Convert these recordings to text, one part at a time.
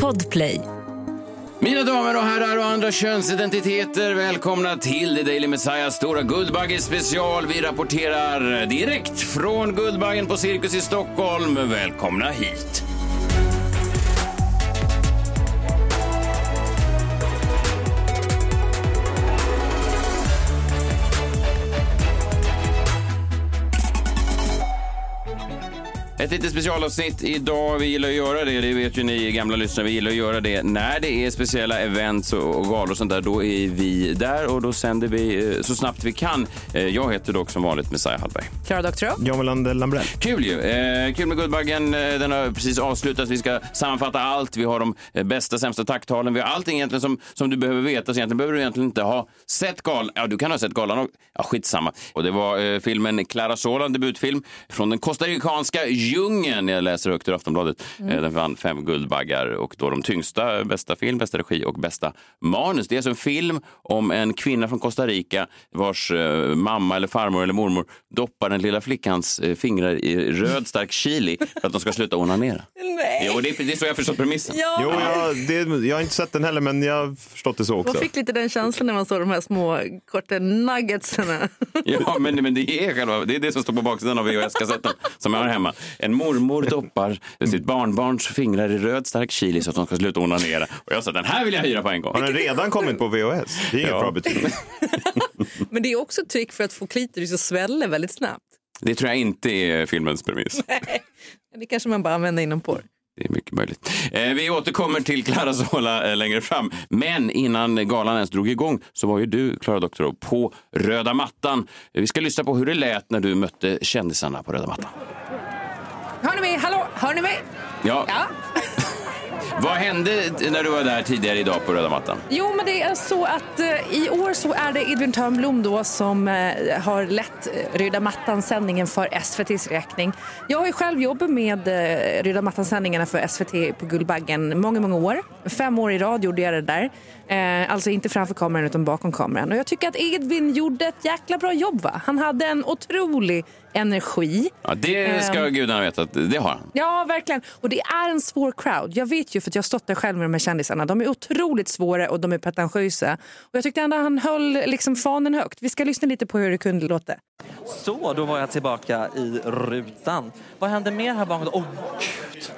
Podplay. Mina damer och herrar och andra könsidentiteter, välkomna till The Daily Messiahs stora Guldbagge special. Vi rapporterar direkt från Guldbaggen på Cirkus i Stockholm. Välkomna hit. Ett litet specialavsnitt idag. Vi gillar att göra det, det vet ju ni gamla lyssnare. Vi gillar att göra det när det är speciella events och galor och sånt där. Då är vi där och då sänder vi eh, så snabbt vi kan. Eh, Jag heter dock som vanligt Messiah Hallberg. Klara Doktorow. John Melander Lambrell. Kul ju! Eh, kul med Guldbaggen. Den har precis avslutats. Vi ska sammanfatta allt. Vi har de bästa, sämsta tacktalen. Vi har allting egentligen som, som du behöver veta. Så egentligen behöver du egentligen inte ha sett galan. Ja, du kan ha sett galan. och- Ja, skitsamma. Och det var filmen Clara Sola, en debutfilm från den costaricanska djungeln. Jag läser högt ur Aftonbladet. Eh, Den vann fem Guldbaggar och då de tyngsta, bästa film, bästa regi och bästa manus. Det är alltså en film om en kvinna från Costa Rica vars eh, mamma eller farmor eller mormor doppar den lilla flickans eh, fingrar i röd stark chili för att de ska sluta onanera. Nej. Jo, det, är- det är så jag förstått premissen. Ja. Jo, jag, det, jag har inte sett den heller, men jag har förstått det så också. Man fick lite den känslan när man såg de här små korta nuggetsarna. Ja, men, men det är själva, det är det som står på baksidan av VHS-kassetten som jag har hemma. En mormor doppar sitt barnbarns fingrar i röd stark chili så att de ska sluta onanera. Och jag sa den här vill jag hyra på en gång. Har den redan kommit på VHS? Det är inget Ja. bra betyg. Men det är också ett trick för att få klitoris att svälla väldigt snabbt. Det tror jag inte är filmens premiss. Det kanske man bara använder inom porr. Det är mycket möjligt. Eh, vi återkommer till Clara Sola eh, längre fram. Men innan galan ens drog igång så var ju du, Clara Doktorow, på röda mattan. Vi ska lyssna på hur det lät när du mötte kändisarna på röda mattan. Hör ni mig? Hallå? Hör ni mig? Ja, Ja. vad hände när du var där tidigare idag på röda mattan? Jo, men det är så att eh, i år så är det Edvin Törnblom då som eh, har lett eh, Röda mattan-sändningen för SVTs räkning. Jag har ju själv jobbat med eh, Röda mattan-sändningarna för SVT på Guldbaggen många, många år. Fem år i rad gjorde jag det där. Eh, alltså inte framför kameran utan bakom kameran. Och jag tycker att Edvin gjorde ett jäkla bra jobb. Va? Han hade en otrolig energi. Ja, det ska Ehm. gudarna veta att det har han. Ja, verkligen. Och det är en svår crowd. Jag vet ju för att jag har stått där själv med de här kändisarna. De är otroligt svåra och de är pretentiösa. Och jag tyckte ändå han höll liksom fanen högt. Vi ska lyssna lite på hur det kunde låta. Så, då var jag tillbaka i rutan. Vad händer mer här bakom? Åh, gud!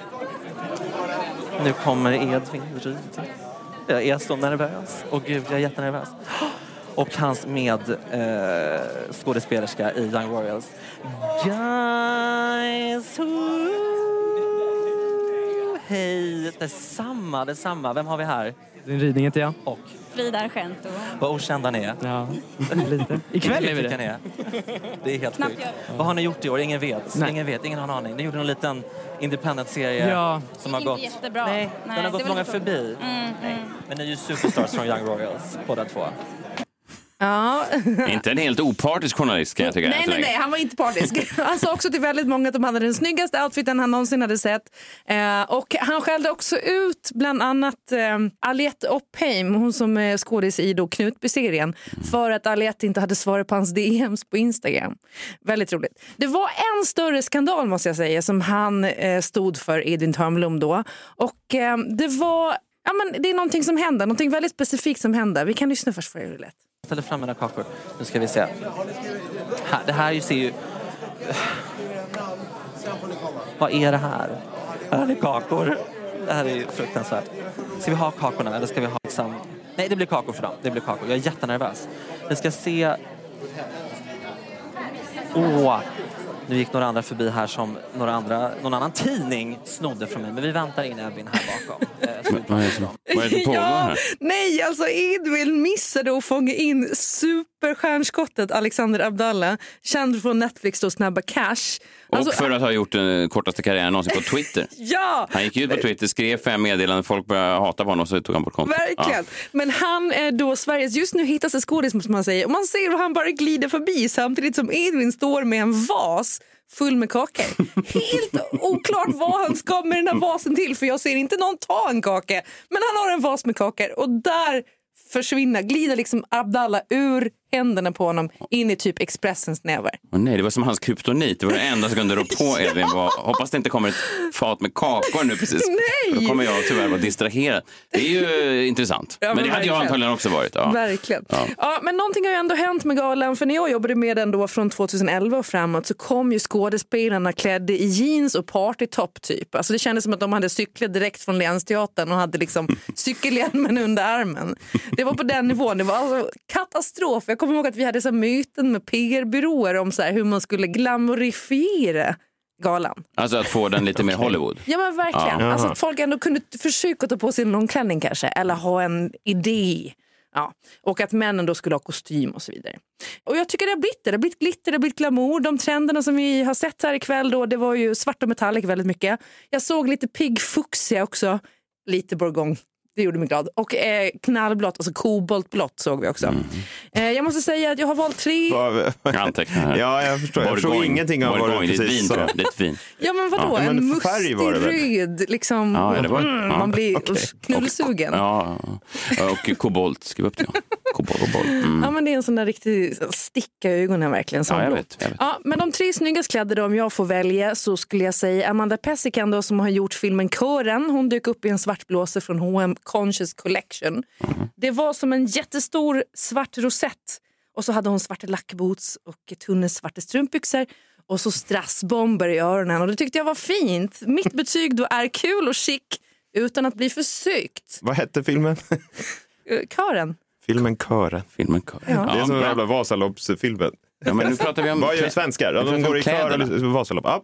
Nu kommer Edvin Ryd. Jag är så nervös. Och gud, jag är jättenervös. Och hans medskådespelerska eh, i Young Royals. Guys! who- Hej! Detsamma, detsamma. Vem har vi här? Din ridning heter jag. Och Frida Argento. vad okända ni är. Ja, lite. Ikväll är vi det. ni är. Det är helt sjukt. Vad har ni gjort i år? Ingen vet. Nej. Ingen vet, ingen har en aning. Ni gjorde en liten independent-serie Ja. som har gått... jättebra. Nej, Nej, den har gått många förbi. Mm, Nej. Men ni är ju superstars från Young Royals, båda två. Ja. Inte en helt opartisk journalist kan jag tycka. Nej, nej, nej, han var inte partisk. Han sa också till väldigt många att de hade den snyggaste outfiten han någonsin hade sett. Eh, och han skällde också ut bland annat eh, Aliette Oppheim, hon som är skådis i då Knutby-serien, för att Aliette inte hade svarat på hans DMs på Instagram. Väldigt roligt. Det var en större skandal måste jag säga som han eh, stod för, Edvin Törnblom då. Och eh, det var, ja men det är någonting som händer, någonting väldigt specifikt som händer. Vi kan lyssna först för hur det lät. Jag ställer fram mina kakor. Nu ska vi se. Här, det här ser ju... Vad är det här? Här är kakor. Det här är ju fruktansvärt. Ska vi ha kakorna eller ska vi ha liksom... Nej, det blir kakor för dem. Det blir kakor. Jag är jättenervös. Vi ska se... Åh! Nu gick några andra förbi här som några andra, någon annan tidning snodde från mig. Men vi väntar in Edvin här bakom. Eh, Vad är det som, pågår här? Nej, alltså Edvin missade att fånga in superstjärnskottet Alexander Abdallah, känd från Netflix och Snabba Cash. Och Alltså, för att ha gjort den kortaste karriären någonsin på Twitter. Ja, Han gick ut på Twitter, skrev fem meddelanden, folk började hata på honom och så tog han bort kontot. verkligen. Men han är då Sveriges just nu hittaste skådis måste man säga. Och man ser hur han bara glider förbi samtidigt som Edvin står med en vas full med kakor. Helt oklart vad han ska med den här vasen till för jag ser inte någon ta en kaka. Men han har en vas med kakor och där försvinner, glider liksom Abdallah ur händerna på honom in i typ Expressens nävar. Åh nej, det var som hans kryptonit. Det var det enda som kunde rå på Edvin. Var, hoppas det inte kommer ett fat med kakor nu precis. Nej! För Då kommer jag tyvärr vara distraherad. Det är ju intressant. Ja, men, men det hade jag verkligen. antagligen också varit. Ja. Verkligen. Ja. Ja. men någonting har ju ändå hänt med galan. För när jag jobbade med den då från 2011 och framåt så kom ju skådespelarna klädda i jeans och partytopp typ. Alltså det kändes som att de hade cyklat direkt från Länsteatern och hade liksom cykelhjälmen under armen. Det var på den nivån. Det var alltså katastrof. Jag kommer ihåg att vi hade så myten med PR-byråer om så här hur man skulle glamorifiera galan. Alltså att få den lite mer Hollywood. Ja men verkligen. Ja. Alltså att folk ändå kunde försöka ta på sig en långklänning kanske eller ha en idé. Ja. Och att männen då skulle ha kostym och så vidare. Och jag tycker det har blivit det. Det har blivit glitter, det har blivit glamour. De trenderna som vi har sett här ikväll då, det var ju svart och metallic väldigt mycket. Jag såg lite pigg fuchsia också. Lite bourgogne. Det gjorde mig glad. Och eh, knallblått, alltså koboltblått såg vi också. Eh, jag måste säga att jag har valt tre. Här. Ja, jag förstår. Jag förstår ingenting av vad du precis sa. Det är ett vin. Ja men vadå, Ja, men en mustig röd liksom. Ja, ja, det var- mm, ja. Man blir Okej. knullsugen. Ja, ja. och kobolt. Skriv upp det. Ja. Kobolt. kobolt. Mm. Ja, men det är en sån där riktig sticka i ögonen verkligen. Som Ja, jag vet, jag vet. Ja, men de tre snyggast klädda om jag får välja så skulle jag säga Amanda Pessikan då, som har gjort filmen Kören. Hon dök upp i en svart blåser från H&M Conscious Collection. Mhm. Det var som en jättestor svart rosett och så hade hon svarta lackboots och tunna svarta strumpbyxor och så strassbomber i öronen och det tyckte jag var fint. Mitt betyg då är kul och chic utan att bli försökt. Vad hette filmen? Eh, Kören. filmen Kören. Filmen Kör. Det är som den jävla Vasaloppsfilmen. Ja, men nu pratar vi om... Vad gör svenskar? De går i kör eller Vasalopp. Ja.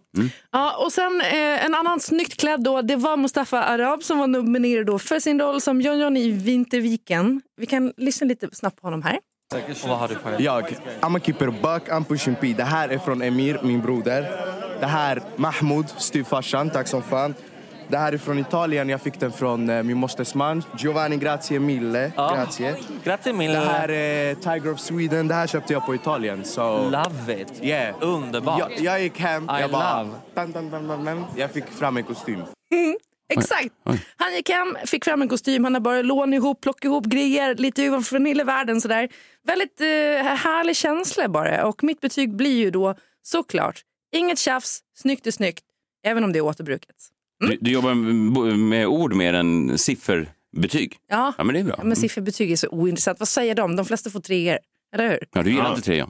Ja, och sen eh, en annan snyggt klädd då, det var Mustafa Arab som var nominerad då för sin roll som John John i Vinterviken. Vi kan lyssna lite snabbt på honom här. Och vad har du på dig? Jag, I'mma keep it buck, I'm pushing P. Det här är från Emir, min broder. Det här, Mahmoud, styvfarsan, tack som fan. Det här är från Italien, jag fick den från eh, min mosters man. Giovanni Grazie Mille. Ja. Grazie. Grazie Det mille. här är Tiger of Sweden, det här köpte jag på Italien. Så, Love it. yeah. Underbart. Jag, jag gick hem, I jag bara... love. Tan, tan, tan, tan, tan. Jag fick fram en kostym. Exakt. Han gick hem, fick fram en kostym, han har bara lånat ihop, plockat ihop grejer lite ovanför vanillevärlden sådär. Väldigt eh, härlig känsla bara. Och mitt betyg blir ju då såklart inget tjafs, snyggt är snyggt, även om det är återbruket. Du, du jobbar med- ord mer än sifferbetyg. Ja, Ja, men det är bra. men sifferbetyg är så ointressant. Vad säger de? De flesta får treor, eller hur? Ja, du gillar Ja. inte tre, ja.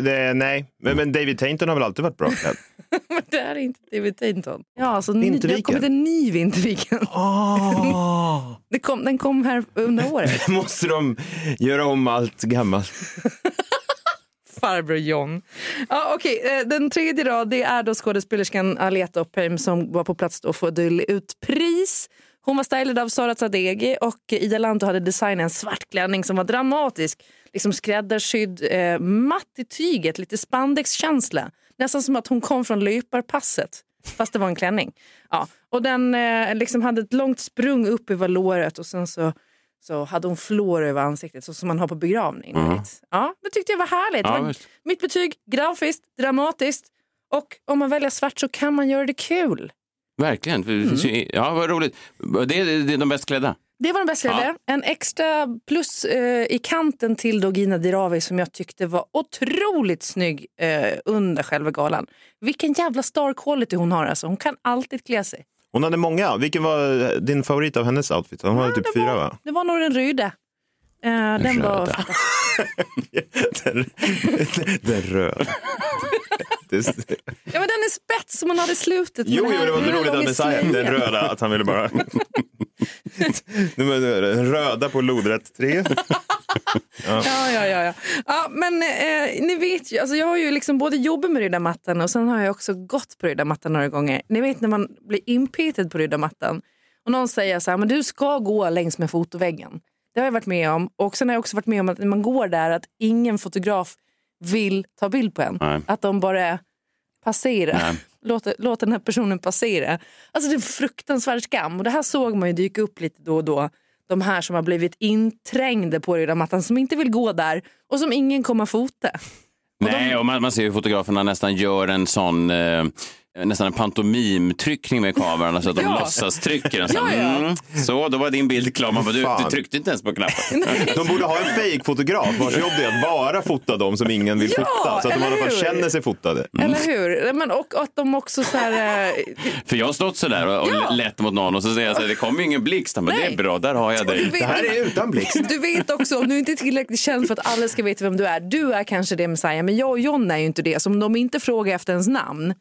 Det, nej, men, men David Tainton har väl alltid varit bra klädd? Men det här är inte David Tainton. Ja, alltså, ny, det har kommit en ny Vinterviken. Det kom, den kom här under året. Måste de göra om allt gammalt? Farbror John. Ja, okej, eh, Den tredje då, det är då skådespelerskan Aleta Oppheim som var på plats då för att dela ut pris. Hon var stylad av Sara Sadeghi och Ida Lanto hade designat en svart klänning som var dramatisk. Liksom skräddarsydd, eh, matt i tyget, lite spandexkänsla. Nästan som att hon kom från löparpasset, fast det var en klänning. Ja, och den eh, liksom hade ett långt sprung upp över låret och sen så så hade hon flår över ansiktet, så som man har på begravning. ni vet. Ja, det tyckte jag var härligt. Ja, var mitt betyg, grafiskt, dramatiskt och om man väljer svart så kan man göra det kul. Verkligen. Mm. ja, vad roligt. Det är, det är de bäst klädda. Det var den bästa ja. En extra plus eh, i kanten till då Gina Dirawi som jag tyckte var otroligt snygg eh, under själva galan. Vilken jävla star quality hon har alltså. Hon kan alltid klä sig. Hon hade många. Vilken var din favorit av hennes outfit? Hon hade typ det fyra var, va? Det var nog den röda. Eh, den var röda. Den, den röd. Det, Ja, men den är spets som hon hade i slutet. med jo, den jo, det var roligt att ni sa den röda, att han ville bara... Var Den röda på lodrätt 3. Ja, ja, ja. ja. ja men eh, ni vet ju, alltså jag har ju liksom både jobbat med röda mattan och sen har jag också gått på röda mattan några gånger. Ni vet när man blir inpetad på röda mattan och någon säger så här, men du ska gå längs med fotoväggen. Det har jag varit med om. Och sen har jag också varit med om att när man går där att ingen fotograf vill ta bild på en. Nej. Att de bara passerar. Låter, låter den här personen passera. Alltså det är en fruktansvärd skam. Och det här såg man ju dyka upp lite då och då. De här som har blivit inträngda på röda mattan som inte vill gå där och som ingen kommer fota. Nej, och man, man ser hur fotograferna nästan gör en sån... Eh, nästan en pantomimtryckning med kameran så att de Ja. låtsas trycker den. Så, Ja, ja. Mm, så, då var din bild klar. Man bara, du, du tryckte inte ens på knappen. De borde ha en fejkfotograf vars jobb är att bara fota dem som ingen vill Ja, fota. Så att de i alla fall känner sig fotade. Eller hur? Men, och att de också så här... eh, För jag har stått så där och, och Ja. lätt mot någon och så säger jag så här, det kommer ju ingen blixt. Men det är bra, där har jag Du dig. vet- Det här är utan blixt. Du vet också, om du inte är tillräckligt känd för att alla ska veta vem du är. Du är kanske det Messiah, men jag och John är ju inte det. Så om de inte frågar efter ens namn,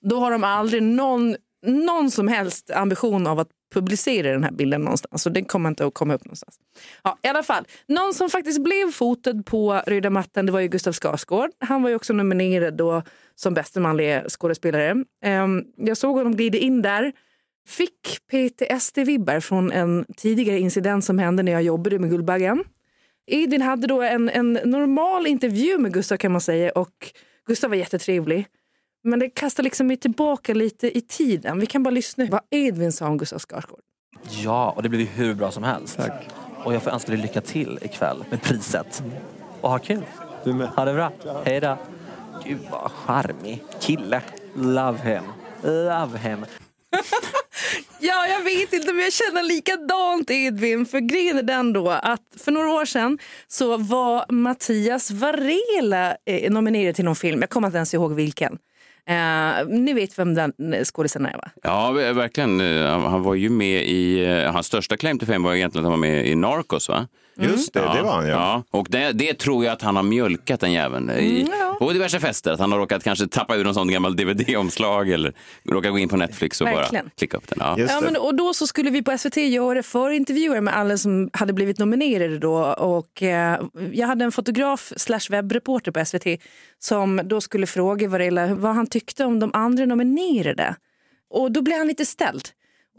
då har de aldrig någon, någon som helst ambition av att publicera den här bilden någonstans. Så det kommer inte att komma upp någonstans. Ja, I alla fall, någon som faktiskt blev fotad på röda mattan det var ju Gustav Skarsgård. Han var ju också nominerad då som bästa manliga skådespelare. Ehm, jag såg honom glida in där. Fick PTSD-vibbar från en tidigare incident som hände när jag jobbade med Guldbaggen. Edvin hade då en, en normal intervju med Gustav kan man säga och Gustav var jättetrevlig. Men det kastar liksom mig tillbaka lite i tiden. Vi kan bara lyssna vad Edvin sa om Gustav Skarsgård. Ja, och det blev ju hur bra som helst. Tack. Och jag får önska dig lycka till ikväll med priset. Och ha kul. Du med. Ha det bra. Hej då. Gud vad charmig kille. Love him. Love him. Ja, jag vet inte men jag känner likadant Edvin. För grejen är den då att för några år sedan så var Mattias Varela eh, nominerad till någon film. Jag kommer inte ens ihåg vilken. Eh, ni vet vem den eh, skådisen är va? Ja, verkligen. Eh, Han var ju med i, eh, hans största claim to fame var egentligen att han var med i Narcos va? Just det, det var han ja. Ja, och det, det tror jag att han har mjölkat den jäveln i, Mm, ja. på diverse fester. Att han har råkat kanske tappa ur en sån gammal DVD-omslag eller råkat gå in på Netflix och Verkligen. bara klicka upp den. Ja. Ja, det. men, och då så skulle vi på SVT göra förintervjuer med alla som hade blivit nominerade då. Och, eh, jag hade en fotograf slash webbreporter på SVT som då skulle fråga Varela vad han tyckte om de andra nominerade. Och då blev han lite ställd.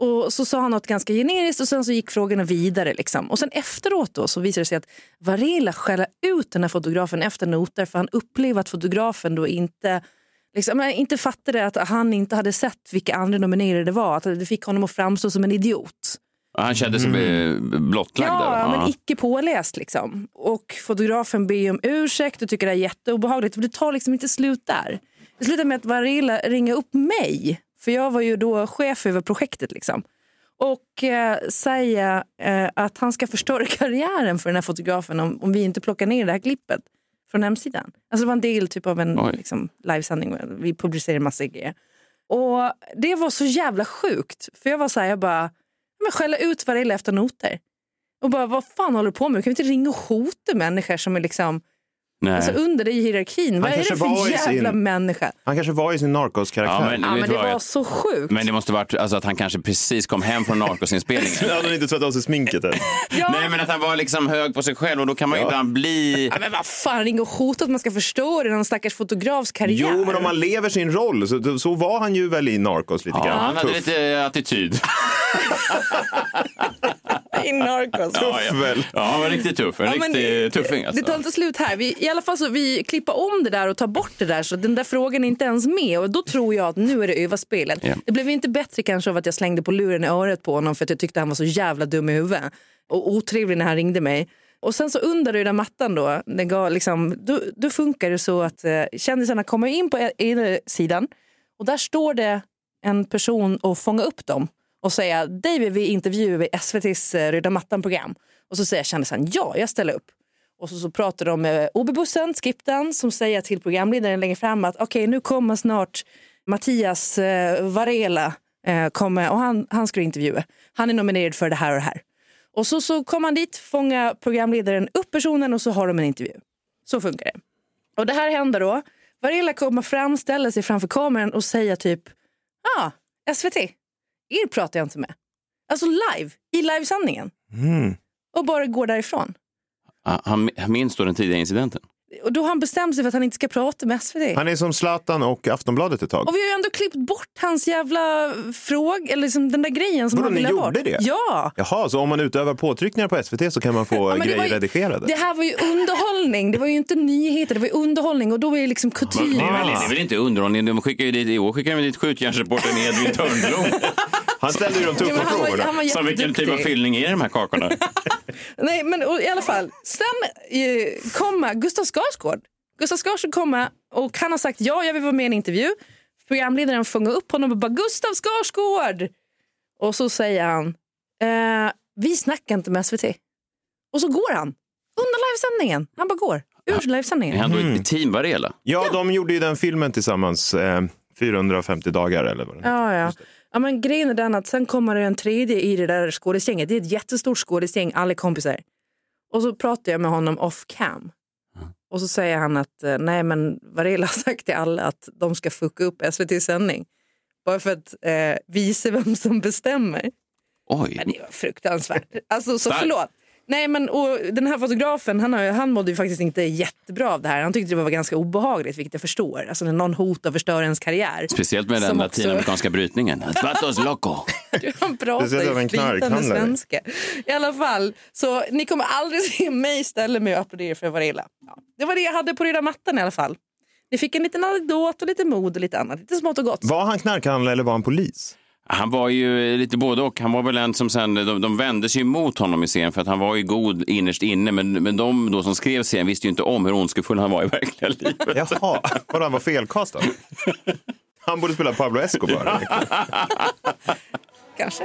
Och så sa han något ganska generiskt och sen så gick frågorna vidare. Liksom. Och sen efteråt då så visade det sig att Varela skällde ut den här fotografen efter noter för han upplevde att fotografen då inte liksom, men inte fattade att han inte hade sett vilka andra nominerade det var. Att det fick honom att framstå som en idiot. Han kände sig mm. blottlagd Ja, där. men icke påläst liksom. Och fotografen ber om ursäkt och tycker det är jätteobehagligt. Och det tar liksom inte slut där. Det slutar med att Varela ringer upp mig. För jag var ju då chef över projektet liksom. Och eh, säga eh, att han ska förstöra karriären för den här fotografen om, om vi inte plockar ner det här klippet från hemsidan. Alltså det var en del typ av en Oj. liksom, livesändning. Vi publicerade massa grejer. Och det var så jävla sjukt. För jag var så här, jag bara, men skälla ut Varela efter noter. Och bara, vad fan håller du på med? Du kan ju inte ringa och hota människor som är liksom, Nej. alltså under dig i hierarkin. Vad är det för jävla sin- människa? Han kanske var i sin Narcos-karaktär. Ja, men- Ja, men det var jag- så sjukt. Men det måste varit alltså, att han kanske precis kom hem från Narcosinspelningen. Han hade inte tvättat av sig sminket än. ja. Nej, men att han var liksom hög på sig själv och då kan man ju ibland bli... Ja, men vad fan, ringa och hota att man ska förstöra någon stackars fotografs karriär. Jo, men om man lever sin roll, så, så var han ju väl i Narcos lite Ja, grann. han hade Tuff. lite attityd. I Narcos. Ja, ja. väl. ja, han var riktigt tuff. En Ja, men riktig tuffing. Alltså. Det tar inte slut här. Vi, alla fall så vi klipper om det där och tar bort det där så den där frågan är inte ens med. Och då tror jag att nu är det överspelet. Ja. Det blev inte bättre kanske av att jag slängde på luren i örat på honom för att jag tyckte han var så jävla dum i huvudet. Och otrevlig när han ringde mig. Och sen så under röda mattan då, det gav liksom, då, då funkar det så att eh, kändisarna kommer in på e- ena sidan och där står det en person och fångar upp dem och säger David vi intervjuar vid SVTs eh, röda mattan-program. Och så säger kändisen ja, jag ställer upp. Och så, så pratar de med OB-bussen, skripten, som säger till programledaren längre fram att okej, nu kommer snart Mattias eh, Varela eh, kommer, och han, han ska intervjua. Han är nominerad för det här och det här. Och så, så kommer han dit, fångar programledaren upp personen och så har de en intervju. Så funkar det. Och det här händer då. Varela kommer fram, ställer sig framför kameran och säger typ ah, SVT, er pratar jag inte med. Alltså live, i livesändningen. Mm. Och bara går därifrån. Ja, Han han minns då den tidiga incidenten. Och då har han bestämt sig för att han inte ska prata med SVT. Han är som Zlatan och Aftonbladet ett tag. Och vi har ju ändå klippt bort hans jävla fråga, eller liksom den där grejen som Vadå, han ville ha gjorde bort. det? Ja! Jaha, så om man utövar påtryckningar på SVT så kan man få Ja, det grejer ju- redigerade? Det här var ju underhållning, det var ju inte nyheter, det var ju underhållning och då är det liksom kutym. Det är, väl, det är väl inte underhållning? De skickar ju dit, I år skickar de dit skjutjärnsreportern Edvin Törnblom. Han ställde ju de Ja, tuffa var, frågorna. han var Som vilken typ av fyllning är i de här kakorna? Nej, men och, i alla fall. Sen eh, kommer Gustav Skarsgård. Gustav Skarsgård kommer och han har sagt ja, jag vill vara med i en intervju. programledaren fångar upp honom och bara Gustav Skarsgård! Och så säger han, eh, vi snackar inte med SVT. Och så går han, under livesändningen. Han bara går, ur Är livesändningen. han då i team Varela? Ja, de gjorde ju den filmen tillsammans. Eh, 450 dagar eller vad det är. Ja, ja. Ja men grejen är den att sen kommer det en tredje i det där skådisgänget. Det är ett jättestort skådisgäng, alla kompisar. Och så pratar jag med honom off cam. Och så säger han att eh, nej men Varela har sagt till alla att de ska fucka upp SVT sändning. Bara för att eh, visa vem som bestämmer. Oj. Men det var fruktansvärt. Alltså så förlåt. Nej men och den här fotografen han, har, han mådde ju faktiskt inte jättebra av det här. Han tyckte det var ganska obehagligt vilket jag förstår. Alltså när någon hotar och förstör ens karriär. Speciellt med den Som också- latinamerikanska brytningen. Vatos loco. Han pratar ju en flytande svenska. I alla fall, så ni kommer aldrig se mig ställa mig och applådera för Varela. Ja, det var det jag hade på röda mattan i alla fall. Ni fick en liten anekdot och lite mod och lite annat. Lite smått och gott. Var han knarkhandlare eller var han polis? Han var ju lite både och. Han var väl en som sen, de, de vände sig emot honom i serien för att han var ju god innerst inne. Men, men de då som skrev serien visste ju inte om hur ondskefull han var i verkliga livet. Jaha, vadå, han var felkastad? Han borde spela Pablo Escobar. Kanske.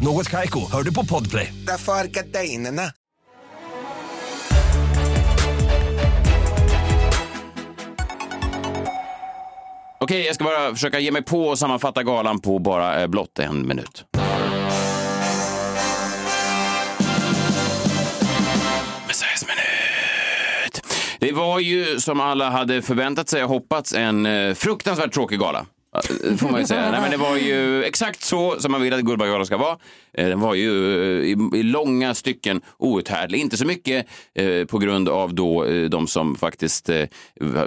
Något Kaiko, hör du på Podplay. Därför är gardinerna. Okej, jag ska bara försöka ge mig på och sammanfatta galan på bara eh, blott en minut. Messiahs minut. Det var ju som alla hade förväntat sig och hoppats en eh, fruktansvärt tråkig gala. Får man ju säga. Nej, men det var ju exakt så som man vill att Guldbaggegalan ska vara. Eh, Den var ju eh, i, i långa stycken outhärdlig. Inte så mycket eh, på grund av då eh, de som faktiskt... Eh,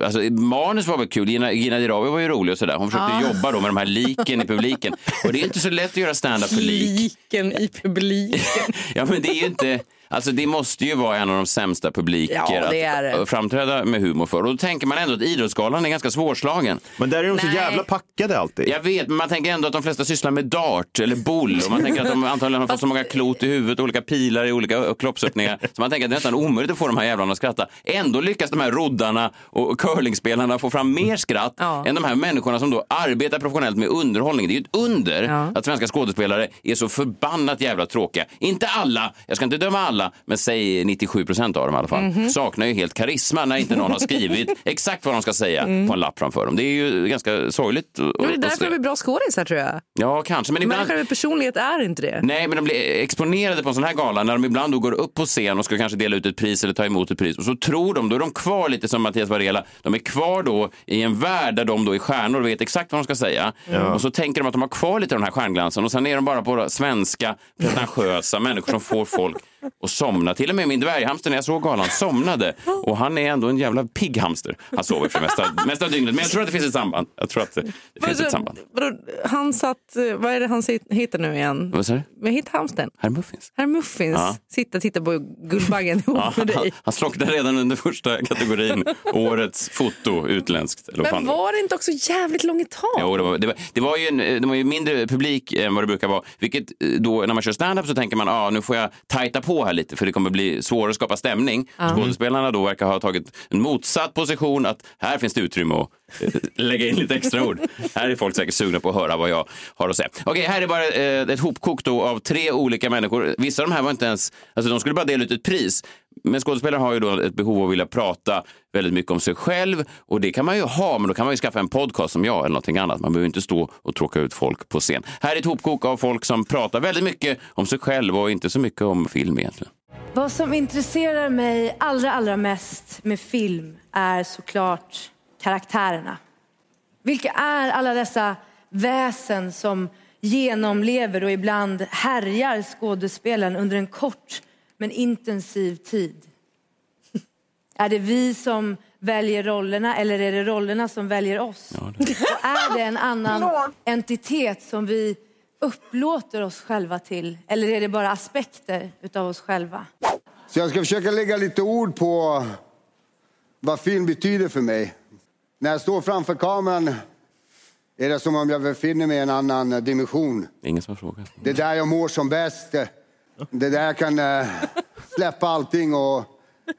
alltså, manus var väl kul. Gina, Gina Dirawi var ju rolig och sådär. Hon försökte jobba då med de här liken i publiken. Och det är inte så lätt att göra stand-up för lik. Liken i publiken. Ja, men det är ju inte... Alltså det måste ju vara en av de sämsta publiker Ja, att framträda med humor för. Och då tänker man ändå att Idrottsgalan är ganska svårslagen. Men där är de så Nej. jävla packade alltid. Jag vet, men man tänker ändå att de flesta sysslar med dart eller boll. Och man tänker att de antagligen har fått så många klot i huvudet, olika pilar i olika kroppsöppningar. Så man tänker att det är nästan omöjligt att få de här jävlarna att skratta. Ändå lyckas de här roddarna och curlingspelarna få fram mer skratt Ja. än de här människorna som då arbetar professionellt med underhållning. Det är ju ett under Ja. att svenska skådespelare är så förbannat jävla tråkiga. Inte alla, jag ska inte döma alla, men säg 97 procent av dem i alla fall. Mhm. Saknar ju helt karisma när inte någon har skrivit exakt vad de ska säga på en lapp framför dem. Det är ju ganska sorgligt. Mm. Ja, det är därför de är bra skådisar tror jag. Ja, kanske. Men ibland... Människor personlighet är inte det. Nej, men de blir exponerade på en sån här gala när de ibland då går upp på scen och ska kanske dela ut ett pris eller ta emot ett pris. Och så tror de, då är de kvar lite som Mattias Varela, de är kvar då i en värld där de då är stjärnor och vet exakt vad de ska säga. Och så tänker de att de har kvar lite av den här stjärnglansen och sen är de bara på svenska, pretentiösa människor som får folk att somna. Till och med min dvärghamster när jag såg galan somnade. Och han är ändå en jävla pigg hamster. Han sover för mesta, mesta dygnet. Men jag tror att det finns ett samband. Jag tror att det, finns ett samband. Vadå, han satt, eh, vad är det han heter nu igen? Vad sa du? Vad heter hamsten? Herr Muffins. Herr Muffins Ja. sitter och tittar på Guldbaggen ihop Ja, med han, dig. han slocknade redan under första kategorin. Årets foto utländskt. Fan Men var. det inte också jävligt långt i tag? Jo, det, var, det, var, det var ju en, det var ju mindre publik än vad det brukar vara. Vilket eh, då, när man kör stand-up så tänker man ah, nu får jag tajta på här lite för det kommer bli svårare att skapa stämning. Skådespelarna då verkar ha tagit en motsatt position att här finns det utrymme att lägga in lite extra ord. Här är folk säkert sugna på att höra vad jag har att säga. Okej, här är bara eh, ett hopkok då av tre olika människor. Vissa av de här var inte ens, alltså de skulle bara dela ut ett pris. Men skådespelare har ju då ett behov av att vilja prata väldigt mycket om sig själv och det kan man ju ha, men då kan man ju skaffa en podcast som jag eller någonting annat. Man behöver inte stå och tråka ut folk på scen. Här är ett hopkok av folk som pratar väldigt mycket om sig själv och inte så mycket om film egentligen. Vad som intresserar mig allra, allra mest med film är såklart karaktärerna. Vilka är alla dessa väsen som genomlever och ibland härjar skådespelaren under en kort men intensiv tid? Är det vi som väljer rollerna eller är det rollerna som väljer oss? Och är det en annan entitet som vi upplåter oss själva till eller är det bara aspekter utav oss själva? Så jag ska försöka lägga lite ord på vad film betyder för mig. När jag står framför kameran är det som om jag befinner mig i en annan dimension. Det är ingen som har frågat. Det är där jag mår som bäst. Det är där jag kan eh, släppa allting och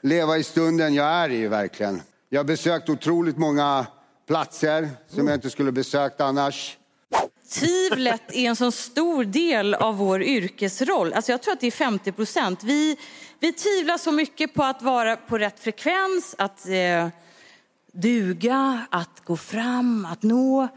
leva i stunden jag är i verkligen. Jag har besökt otroligt många platser som jag inte skulle besökt annars. Tvivlet är en så stor del av vår yrkesroll. Alltså jag tror att det är 50 procent. Vi, vi tvivlar så mycket på att vara på rätt frekvens, att eh, duga, att gå fram, att nå.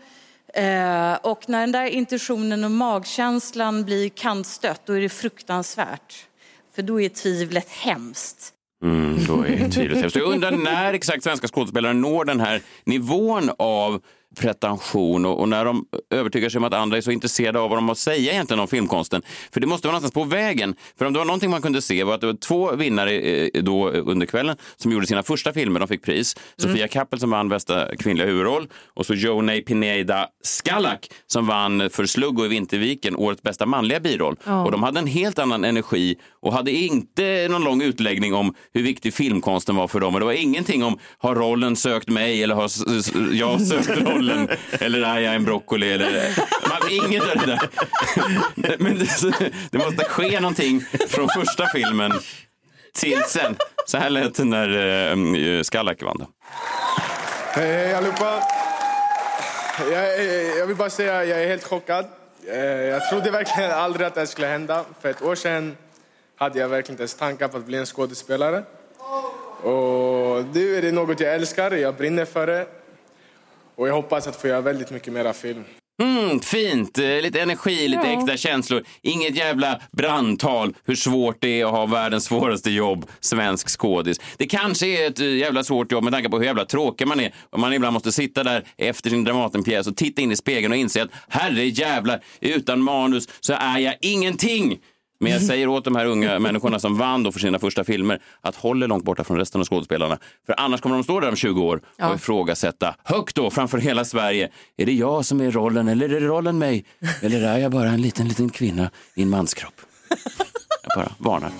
Eh, och när den där intuitionen och magkänslan blir kantstött, då är det fruktansvärt. För då är tvivlet hemskt. Mm, då är tvivlet hemskt. Jag undrar när exakt svenska skådespelare når den här nivån av pretension och, och när de övertygar sig om att andra är så intresserade av vad de har att säga egentligen om filmkonsten. För det måste vara någonstans på vägen. För om det var någonting man kunde se var att det var två vinnare eh, då under kvällen som gjorde sina första filmer. De fick pris. Sofia Kappel som vann bästa kvinnliga huvudroll och så Jonay Pineda Skallak som vann för Sluggo i Vinterviken årets bästa manliga biroll. Ja. Och de hade en helt annan energi och hade inte någon lång utläggning om hur viktig filmkonsten var för dem. Och det var ingenting om har rollen sökt mig eller har jag sökt rollen eller är jag en broccoli eller man, inget av det där. Men det, det måste ske någonting från första filmen till sen. Så här lät det när eh, Skallak vann. Hej, hej allihopa. Jag, eh, jag vill bara säga att jag är helt chockad. Eh, jag trodde verkligen aldrig att det här skulle hända. För ett år sedan hade jag verkligen inte ens tankar på att bli en skådespelare. Och nu är det något jag älskar, jag brinner för det. Och jag hoppas att få göra väldigt mycket mera film. Mm, fint, Eh, lite energi, lite Ja. äkta känslor. Inget jävla brandtal hur svårt det är att ha världens svåraste jobb, svensk skådis. Det kanske är ett eh, jävla svårt jobb med tanke på hur jävla tråkig man är. Och man ibland måste sitta där efter sin Dramatenpjäs och titta in i spegeln och inse att herre jävlar, utan manus så är jag ingenting. Men jag säger åt de här unga människorna som vann då för sina första filmer att håll er långt borta från resten av skådespelarna. För annars kommer de stå där om 20 år och Ja. ifrågasätta högt då framför hela Sverige. Är det jag som är rollen eller är det rollen mig? Eller är jag bara en liten, liten kvinna i en manskropp? Jag bara varnar.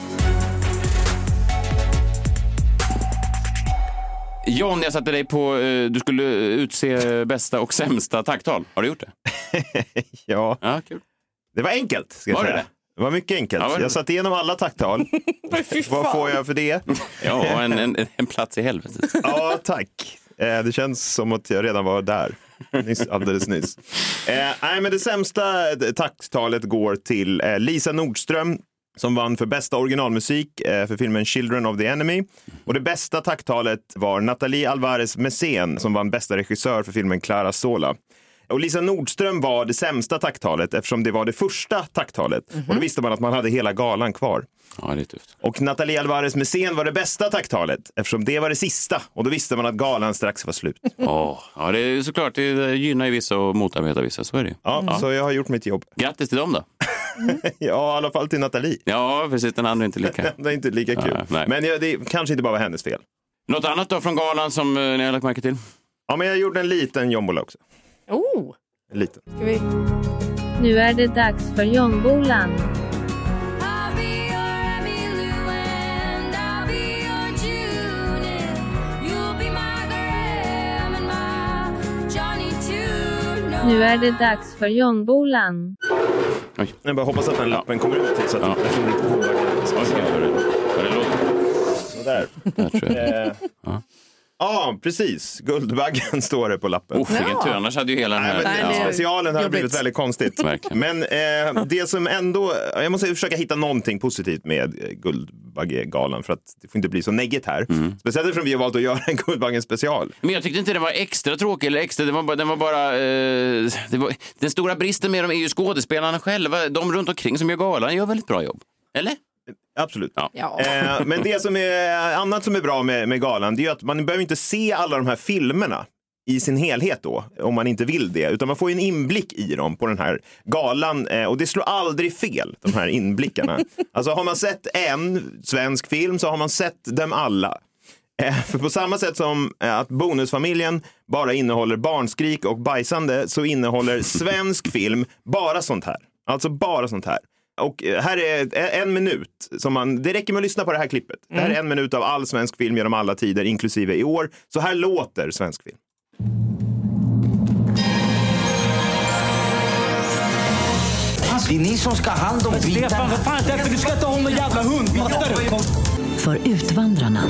John, jag satte dig på, eh, du skulle utse bästa och sämsta tacktal. Har du gjort det? Ja. ja kul. Det var enkelt. Ska jag Var det säga. det? Det var mycket enkelt. Ja, det? Jag satt igenom alla tacktal. Vad får jag för det? Ja, en, en, en plats i helvetet. Ja, tack. Eh, Det känns som att jag redan var där. Nyss, alldeles nyss. Eh, nej, men det sämsta tacktalet går till eh, Lisa Nordström som vann för bästa originalmusik eh, för filmen Children of the Enemy. Och det bästa tacktalet var Nathalie Alvarez Messén som vann bästa regissör för filmen Clara Sola. Och Lisa Nordström var det sämsta tacktalet eftersom det var det första tacktalet. Och då visste man att man hade hela galan kvar. Ja, det är tufft. Och Nathalie Alvarez Messén var det bästa tacktalet eftersom det var det sista. Och då visste man att galan strax var slut. Åh, ja, det är såklart, det gynnar ju vissa och motarbetar vissa. Så är det. Ja, så jag har gjort mitt jobb. Grattis till dem då. ja, i alla fall till Nathalie. Ja, precis. Den andra är inte lika. det är inte lika kul. Nej. Men ja, det kanske inte bara var hennes fel. Något annat då från galan som eh, ni har lagt märke till? Ja, men jag gjorde en liten jombola också. Oh. En liten. Ska vi... Nu är det dags för Jombolan. Nu är det dags för Jombolan. Jag bara hoppas att den lappen kommer ut till så att det får lite påverkan. Vad det låter. Sådär. Där tror jag. Eh, Ja, precis. Guldbaggen står det på lappen. Uff, vilken tur. Annars hade ju hela den här... Nej, men, ja. Specialen hade Jobbigt. blivit väldigt konstigt. Verkligen. Men eh, det som ändå, jag måste försöka hitta någonting positivt med eh, Guldbaggegalan för att det får inte bli så negget här. Mm. Speciellt eftersom vi har valt att göra en Guldbaggen special. Men jag tyckte inte den var extra tråkig eller extra, den var bara, den var bara eh, det var, den stora bristen med dem är ju skådespelarna själva. De runt omkring som gör galan gör väldigt bra jobb. Eller? Absolut. Ja. Eh, men det som är annat som är bra med, med galan, det är att man behöver inte se alla de här filmerna i sin helhet då, om man inte vill det, utan man får ju en inblick i dem på den här galan eh, och det slår aldrig fel, de här inblickarna. alltså har man sett en svensk film så har man sett dem alla. Eh, För på samma sätt som eh, att Bonusfamiljen bara innehåller barnskrik och bajsande så innehåller svensk film bara sånt här. Alltså bara sånt här. Och eh, här är eh, en minut. Som man, det räcker med att lyssna på det här klippet. Det här är en minut av all svensk film genom alla tider, inklusive i år. Så här låter svensk film. Det är ni som ska ha hand om Stefan, för fan, därför du ska inte ha någon jävla hund. För Utvandrarna.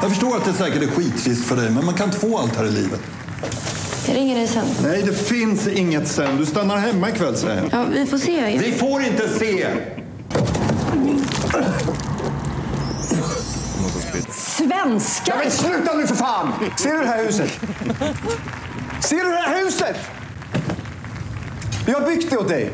Jag förstår att det säkert är skittrist för dig, men man kan inte få allt här i livet. Jag ringer dig sen. Nej, det finns inget sen. Du stannar hemma ikväll, säger jag. Ja, vi får se. Vi får inte se! Svenska! Ja, men sluta nu för fan! Ser du det här huset? Ser du det här huset? Jag har byggt det åt dig.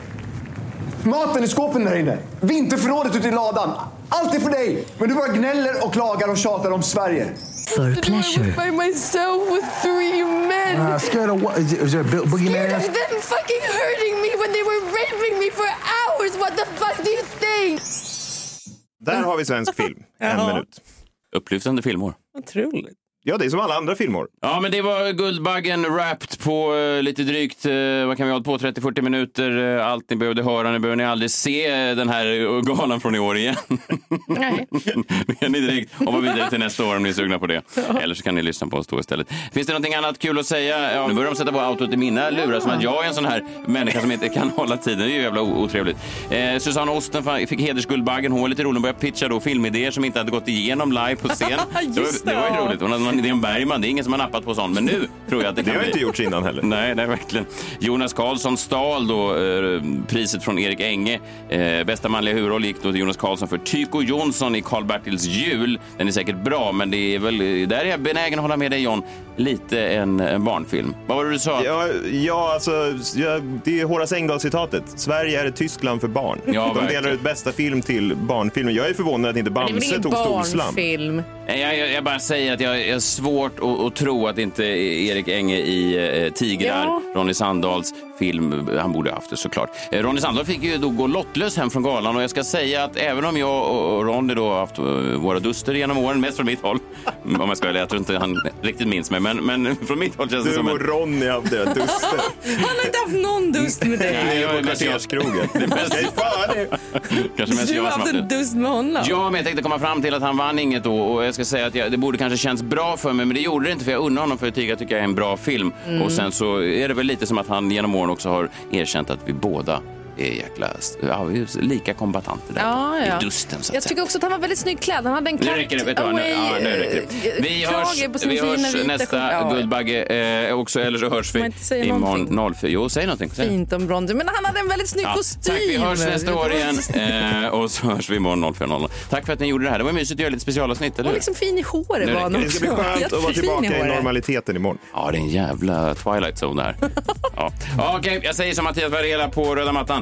Maten i skåpen där inne. Vinterförrådet ute i ladan. Allt är för dig. Men du bara gnäller och klagar och tjatar om Sverige. För Pleasure. by myself with three men. Uh, scared of what? Is, is there a bo- boogeyman? Scared of them fucking hurting me when they were raping me for hours. What the fuck do you think? Där har vi svensk film. En minut. Upplyftande filmår. Otroligt. Ja, det är som alla andra filmer. Ja, men det var Guldbaggen Wrapped på eh, lite drygt, eh, vad kan vi ha på 30-40 minuter. Eh, allt ni behövde höra. Nu behöver ni aldrig se den här eh, galan från i år igen. Nej. Nu kan ni direkt hoppa vidare till nästa år om ni är sugna på det. Eller så kan ni lyssna på oss då istället. Finns det någonting annat kul att säga? Ja, nu börjar de sätta på autot i mina lurar som att jag är en sån här människa som inte kan hålla tiden. Det är ju jävla otrevligt. Eh, Susanne Osten fick hedersguldbaggen. Hon var lite rolig. Hon började pitcha då filmidéer som inte hade gått igenom live på scen. det, var, det var ju det. roligt. Hon hade någon idé om Bergman. Det är ingen som har nappat på sånt. Men nu tror jag att det Det kan har bli... inte gjorts innan heller. Nej, nej, verkligen. Jonas Karlsson stal då eh, priset från Erik Enge. Eh, bästa manliga huvudroll gick då till Jonas Karlsson för Tyko Jonsson i Karl-Bertils jul. Den är säkert bra, men det är väl, där är jag benägen att hålla med dig John, lite en, en barnfilm. Vad var det du sa? Ja, ja alltså, ja, det är Horace Engdahl-citatet. Sverige är ett Tyskland för barn. Ja, De verkligen. delar ut bästa film till barnfilmen. Jag är förvånad att inte Det är väl Bamse ingen tog storslam. barnfilm? Nej, Jag, jag, jag bara säger att jag, jag har svårt att, att tro att inte Erik Enge i eh, Tigrar, Ja. Ronny Sandahls film, han borde ha haft det såklart. Eh, Ronny Sandahl fick ju då gå lottlös hem från galan och jag ska säga att även om jag och Ronny då har haft eh, våra duster genom åren, mest från mitt håll, om jag ska välja, jag tror inte han riktigt minns mig, men, men från mitt håll känns det Du som en... och Ronny hade duster. Han har inte haft någon dust med dig. Nej, jag är Nere på mest jag. kvarterskrogen. Det är mest- Nej, fan. Kanske mest Du jag har haft en dust med honom. Ja, men jag tänkte komma fram till att han vann inget då och jag ska säga att jag, det borde kanske känns bra för mig, men det gjorde det inte för jag unnar honom för tycker, jag tycker jag är en bra film. Mm. Och sen så är det väl lite som att han genom åren också har erkänt att vi båda är jäkla, ja, vi är lika kombatanter där Ja, ja. i dusten så att Jag tycker också att han var väldigt snyggt klädd. Han hade en det, vad, nu, ja, nu räcker det. Vi hörs, på sin vi hörs vita nästa. Ja, Guldbagge eh, också, eller så hörs vi imorgon 04. Jo, säg någonting. Säg. Fint om Bronzy. Men han hade en väldigt snygg Ja, kostym. tack, vi hörs nästa år igen eh, och så hörs vi imorgon 04.00. Tack för att ni gjorde det här. Det var mysigt att göra lite specialavsnitt, eller Och hur? liksom fin i håret Nu var han det. också. Det ska bli skönt att vara tillbaka i normaliteten imorgon. Ja, det är en jävla Twilight Zone det här. Ja. Okej, jag säger som Mattias Varela på röda mattan.